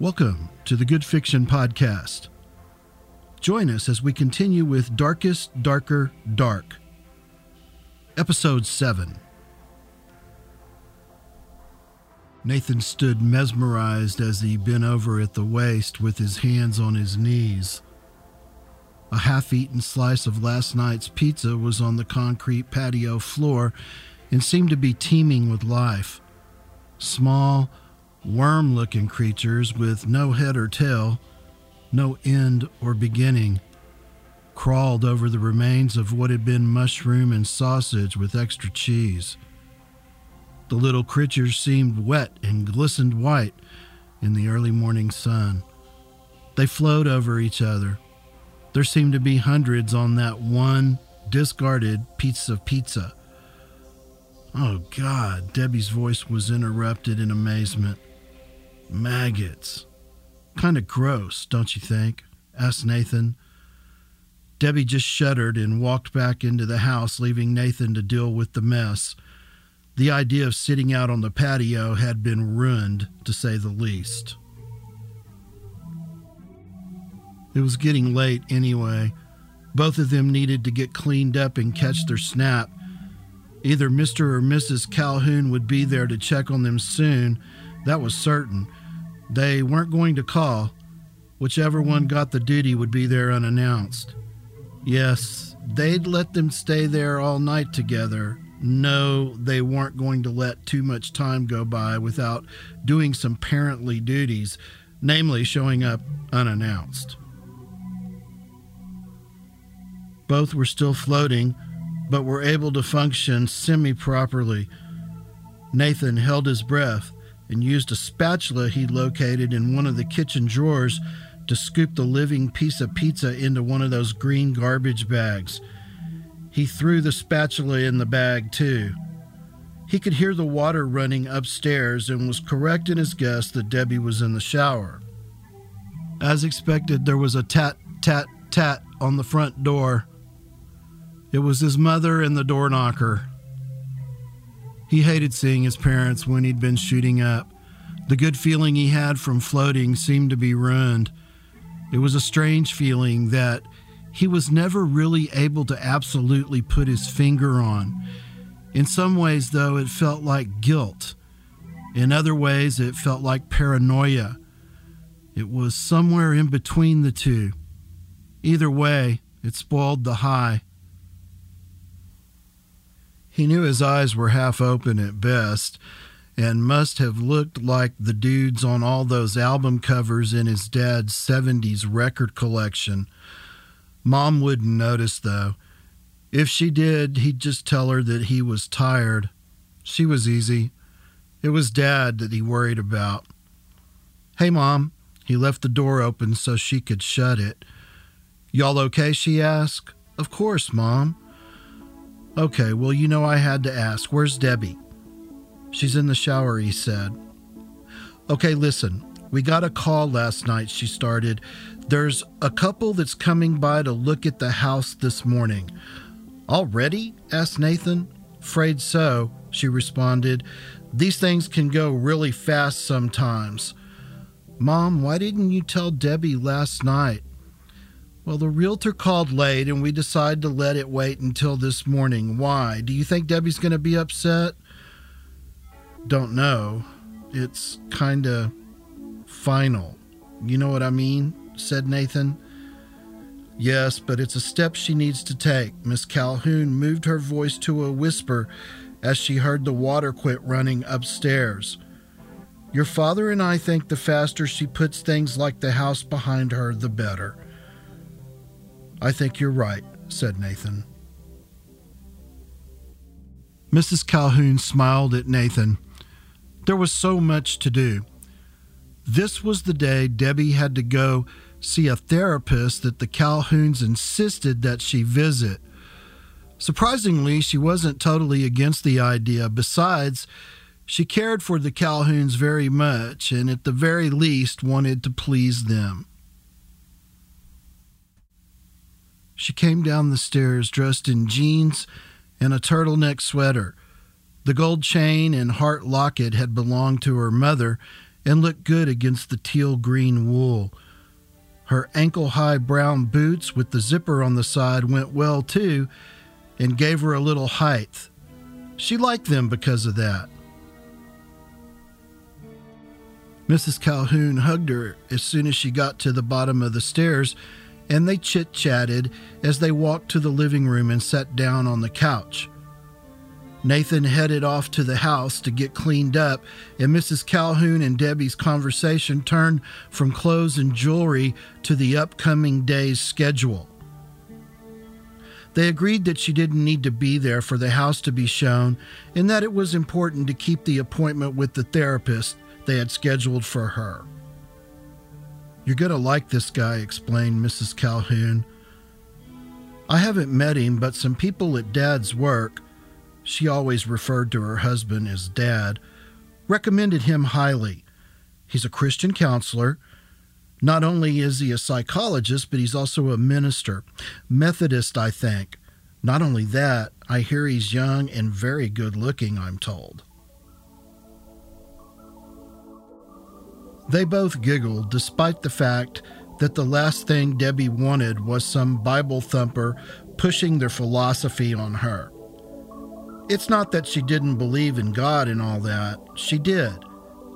Welcome to the Good Fiction Podcast. Join us as we continue with Darkest, Darker, Dark, Episode 7. Nathan stood mesmerized as he bent over at the waist with his hands on his knees. A half eaten slice of last night's pizza was on the concrete patio floor and seemed to be teeming with life. Small, worm looking creatures with no head or tail, no end or beginning, crawled over the remains of what had been mushroom and sausage with extra cheese. The little creatures seemed wet and glistened white in the early morning sun. They flowed over each other. There seemed to be hundreds on that one discarded piece of pizza. Oh, God, Debbie's voice was interrupted in amazement. Maggots. Kind of gross, don't you think? asked Nathan. Debbie just shuddered and walked back into the house, leaving Nathan to deal with the mess. The idea of sitting out on the patio had been ruined, to say the least. It was getting late anyway. Both of them needed to get cleaned up and catch their snap. Either Mr. or Mrs. Calhoun would be there to check on them soon, that was certain. They weren't going to call. Whichever one got the duty would be there unannounced. Yes, they'd let them stay there all night together. No, they weren't going to let too much time go by without doing some parently duties, namely showing up unannounced. Both were still floating, but were able to function semi properly. Nathan held his breath and used a spatula he located in one of the kitchen drawers to scoop the living piece of pizza into one of those green garbage bags. He threw the spatula in the bag, too. He could hear the water running upstairs and was correct in his guess that Debbie was in the shower. As expected, there was a tat, tat, tat on the front door. It was his mother and the door knocker. He hated seeing his parents when he'd been shooting up. The good feeling he had from floating seemed to be ruined. It was a strange feeling that he was never really able to absolutely put his finger on. In some ways, though, it felt like guilt. In other ways, it felt like paranoia. It was somewhere in between the two. Either way, it spoiled the high. He knew his eyes were half open at best and must have looked like the dudes on all those album covers in his dad's 70s record collection. Mom wouldn't notice, though. If she did, he'd just tell her that he was tired. She was easy. It was Dad that he worried about. Hey, Mom. He left the door open so she could shut it. Y'all okay? she asked. Of course, Mom. Okay, well, you know I had to ask. Where's Debbie? She's in the shower, he said. Okay, listen. We got a call last night, she started. There's a couple that's coming by to look at the house this morning. Already? asked Nathan. Afraid so, she responded. These things can go really fast sometimes. Mom, why didn't you tell Debbie last night? Well, the realtor called late and we decided to let it wait until this morning. Why? Do you think Debbie's going to be upset? Don't know. It's kind of final. You know what I mean? said Nathan. Yes, but it's a step she needs to take. Miss Calhoun moved her voice to a whisper as she heard the water quit running upstairs. Your father and I think the faster she puts things like the house behind her, the better. I think you're right, said Nathan. Mrs. Calhoun smiled at Nathan. There was so much to do. This was the day Debbie had to go see a therapist that the Calhouns insisted that she visit. Surprisingly, she wasn't totally against the idea. Besides, she cared for the Calhouns very much and at the very least wanted to please them. She came down the stairs dressed in jeans and a turtleneck sweater. The gold chain and heart locket had belonged to her mother, and looked good against the teal green wool. Her ankle high brown boots with the zipper on the side went well too and gave her a little height. She liked them because of that. Mrs. Calhoun hugged her as soon as she got to the bottom of the stairs, and they chit chatted as they walked to the living room and sat down on the couch. Nathan headed off to the house to get cleaned up, and Mrs. Calhoun and Debbie's conversation turned from clothes and jewelry to the upcoming day's schedule. They agreed that she didn't need to be there for the house to be shown, and that it was important to keep the appointment with the therapist they had scheduled for her. You're going to like this guy, explained Mrs. Calhoun. I haven't met him, but some people at Dad's work, she always referred to her husband as Dad, recommended him highly. He's a Christian counselor. Not only is he a psychologist, but he's also a minister. Methodist, I think. Not only that, I hear he's young and very good looking, I'm told. They both giggled, despite the fact that the last thing Debbie wanted was some Bible thumper pushing their philosophy on her. It's not that she didn't believe in God and all that, she did.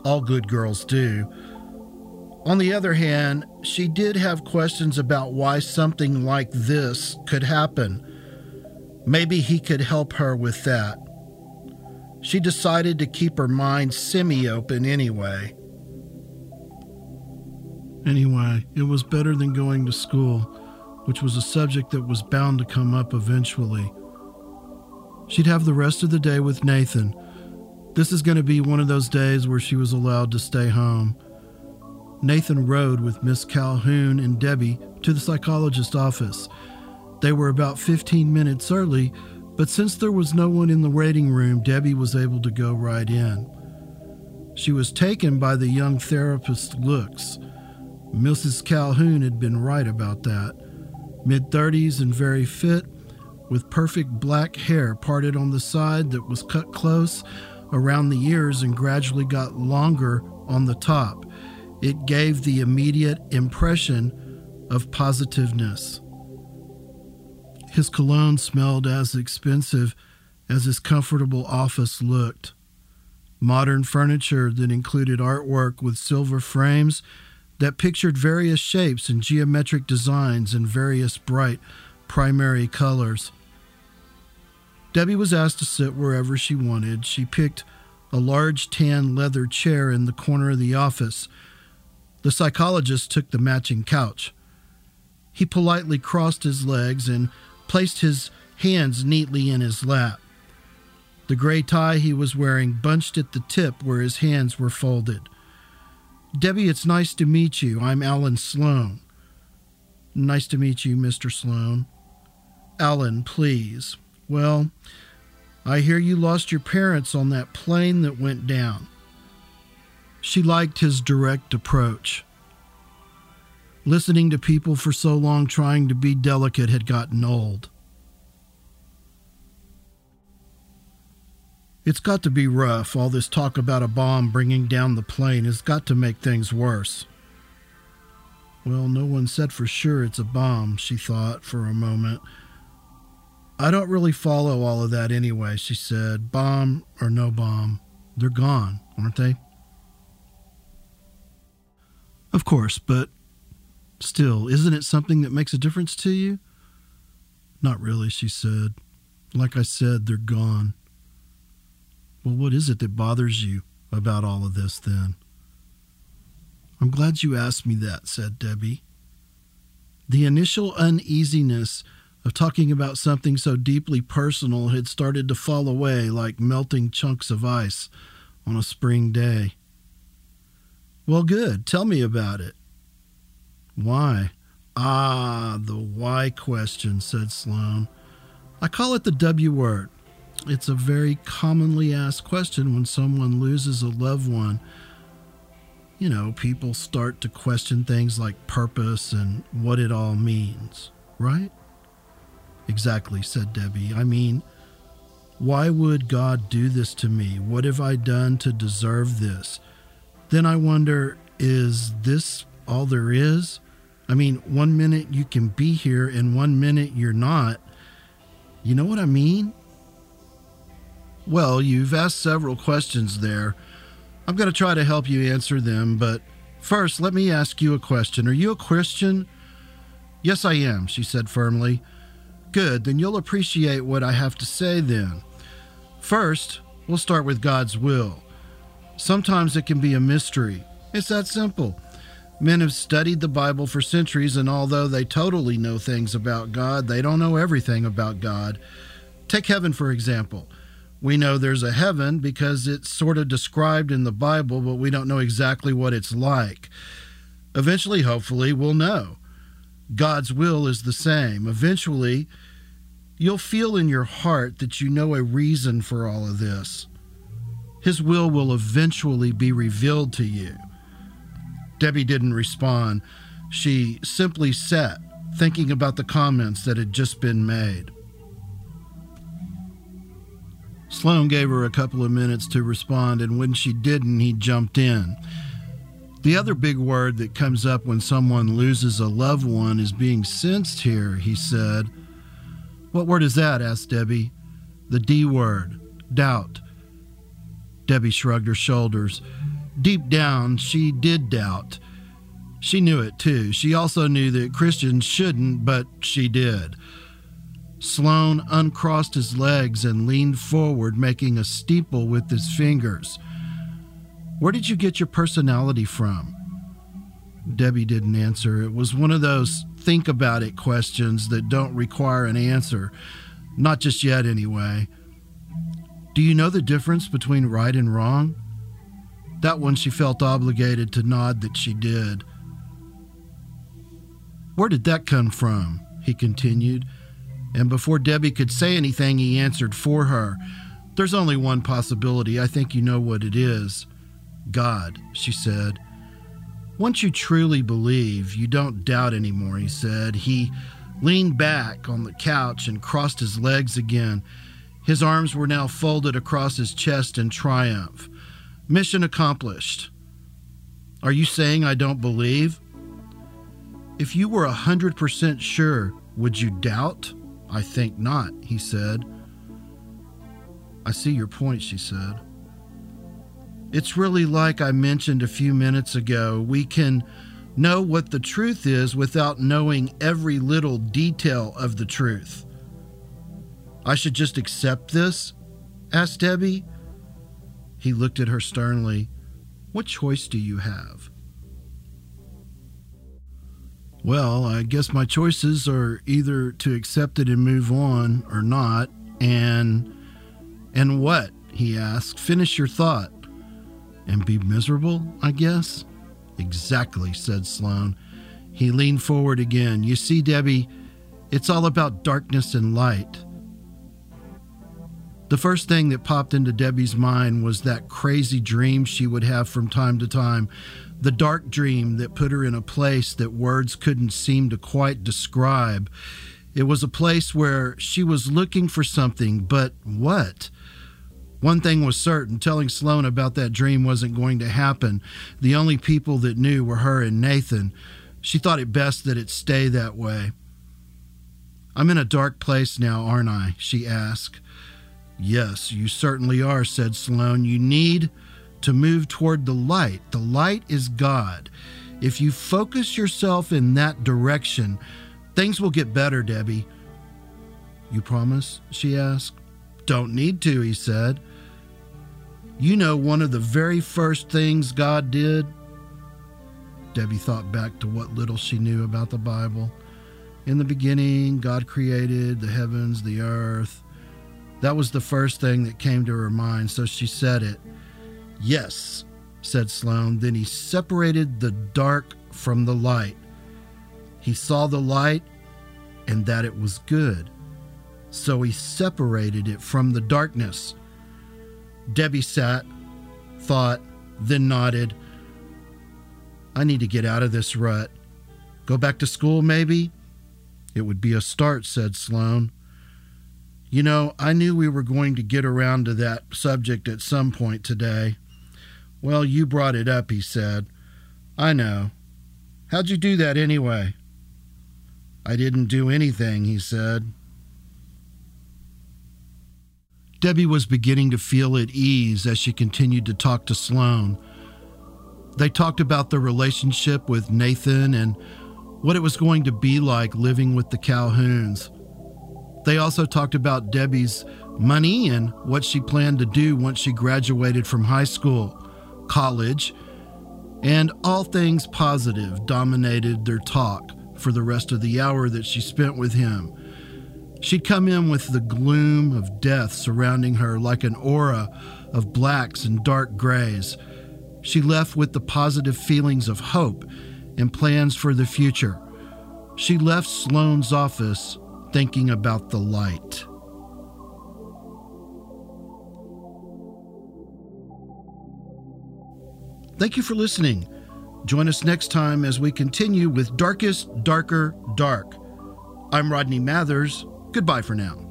All good girls do. On the other hand, she did have questions about why something like this could happen. Maybe he could help her with that. She decided to keep her mind semi open anyway. Anyway, it was better than going to school, which was a subject that was bound to come up eventually. She'd have the rest of the day with Nathan. This is going to be one of those days where she was allowed to stay home. Nathan rode with Miss Calhoun and Debbie to the psychologist's office. They were about 15 minutes early, but since there was no one in the waiting room, Debbie was able to go right in. She was taken by the young therapist's looks. Mrs. Calhoun had been right about that. Mid 30s and very fit, with perfect black hair parted on the side that was cut close around the ears and gradually got longer on the top. It gave the immediate impression of positiveness. His cologne smelled as expensive as his comfortable office looked. Modern furniture that included artwork with silver frames that pictured various shapes and geometric designs in various bright primary colors. Debbie was asked to sit wherever she wanted. She picked a large tan leather chair in the corner of the office. The psychologist took the matching couch. He politely crossed his legs and placed his hands neatly in his lap. The gray tie he was wearing bunched at the tip where his hands were folded. Debbie, it's nice to meet you. I'm Alan Sloan. Nice to meet you, Mr. Sloan. Alan, please. Well, I hear you lost your parents on that plane that went down. She liked his direct approach. Listening to people for so long trying to be delicate had gotten old. It's got to be rough. All this talk about a bomb bringing down the plane has got to make things worse. Well, no one said for sure it's a bomb, she thought for a moment. I don't really follow all of that anyway, she said. Bomb or no bomb, they're gone, aren't they? Of course, but still, isn't it something that makes a difference to you? Not really, she said. Like I said, they're gone. Well, what is it that bothers you about all of this then? I'm glad you asked me that, said Debbie. The initial uneasiness of talking about something so deeply personal had started to fall away like melting chunks of ice on a spring day. Well, good. Tell me about it. Why? Ah, the why question, said Sloan. I call it the W word. It's a very commonly asked question when someone loses a loved one. You know, people start to question things like purpose and what it all means, right? Exactly, said Debbie. I mean, why would God do this to me? What have I done to deserve this? then I wonder is this all there is? I mean, one minute you can be here and one minute you're not. You know what I mean? Well, you've asked several questions there. I'm going to try to help you answer them, but first, let me ask you a question. Are you a Christian? Yes, I am, she said firmly. Good, then you'll appreciate what I have to say then. First, we'll start with God's will. Sometimes it can be a mystery. It's that simple. Men have studied the Bible for centuries, and although they totally know things about God, they don't know everything about God. Take heaven, for example. We know there's a heaven because it's sort of described in the Bible, but we don't know exactly what it's like. Eventually, hopefully, we'll know. God's will is the same. Eventually, you'll feel in your heart that you know a reason for all of this. His will will eventually be revealed to you. Debbie didn't respond. She simply sat, thinking about the comments that had just been made. Sloan gave her a couple of minutes to respond, and when she didn't, he jumped in. The other big word that comes up when someone loses a loved one is being sensed here, he said. What word is that? asked Debbie. The D word, doubt. Debbie shrugged her shoulders. Deep down, she did doubt. She knew it too. She also knew that Christians shouldn't, but she did. Sloan uncrossed his legs and leaned forward, making a steeple with his fingers. Where did you get your personality from? Debbie didn't answer. It was one of those think about it questions that don't require an answer. Not just yet, anyway. Do you know the difference between right and wrong? That one she felt obligated to nod that she did. Where did that come from? He continued. And before Debbie could say anything, he answered for her. There's only one possibility. I think you know what it is. God, she said. Once you truly believe, you don't doubt anymore, he said. He leaned back on the couch and crossed his legs again. His arms were now folded across his chest in triumph. Mission accomplished. Are you saying I don't believe? If you were a hundred percent sure, would you doubt? I think not, he said. I see your point, she said. It's really like I mentioned a few minutes ago. We can know what the truth is without knowing every little detail of the truth. I should just accept this? asked Debbie. He looked at her sternly. What choice do you have? Well, I guess my choices are either to accept it and move on or not. And and what? he asked. Finish your thought and be miserable, I guess? Exactly, said Sloan. He leaned forward again. You see, Debbie, it's all about darkness and light. The first thing that popped into Debbie's mind was that crazy dream she would have from time to time, the dark dream that put her in a place that words couldn't seem to quite describe. It was a place where she was looking for something, but what? One thing was certain telling Sloan about that dream wasn't going to happen. The only people that knew were her and Nathan. She thought it best that it stay that way. I'm in a dark place now, aren't I? she asked. Yes, you certainly are, said Sloan. You need to move toward the light. The light is God. If you focus yourself in that direction, things will get better, Debbie. You promise? she asked. Don't need to, he said. You know, one of the very first things God did? Debbie thought back to what little she knew about the Bible. In the beginning, God created the heavens, the earth. That was the first thing that came to her mind, so she said it. Yes, said Sloan. Then he separated the dark from the light. He saw the light and that it was good. So he separated it from the darkness. Debbie sat, thought, then nodded. I need to get out of this rut. Go back to school, maybe? It would be a start, said Sloan. You know, I knew we were going to get around to that subject at some point today. Well, you brought it up, he said. I know. How'd you do that anyway? I didn't do anything, he said. Debbie was beginning to feel at ease as she continued to talk to Sloan. They talked about their relationship with Nathan and what it was going to be like living with the Calhouns. They also talked about Debbie's money and what she planned to do once she graduated from high school, college, and all things positive dominated their talk for the rest of the hour that she spent with him. She'd come in with the gloom of death surrounding her like an aura of blacks and dark grays. She left with the positive feelings of hope and plans for the future. She left Sloan's office thinking about the light. Thank you for listening. Join us next time as we continue with Darkest, Darker, Dark. I'm Rodney Mathers. Goodbye for now.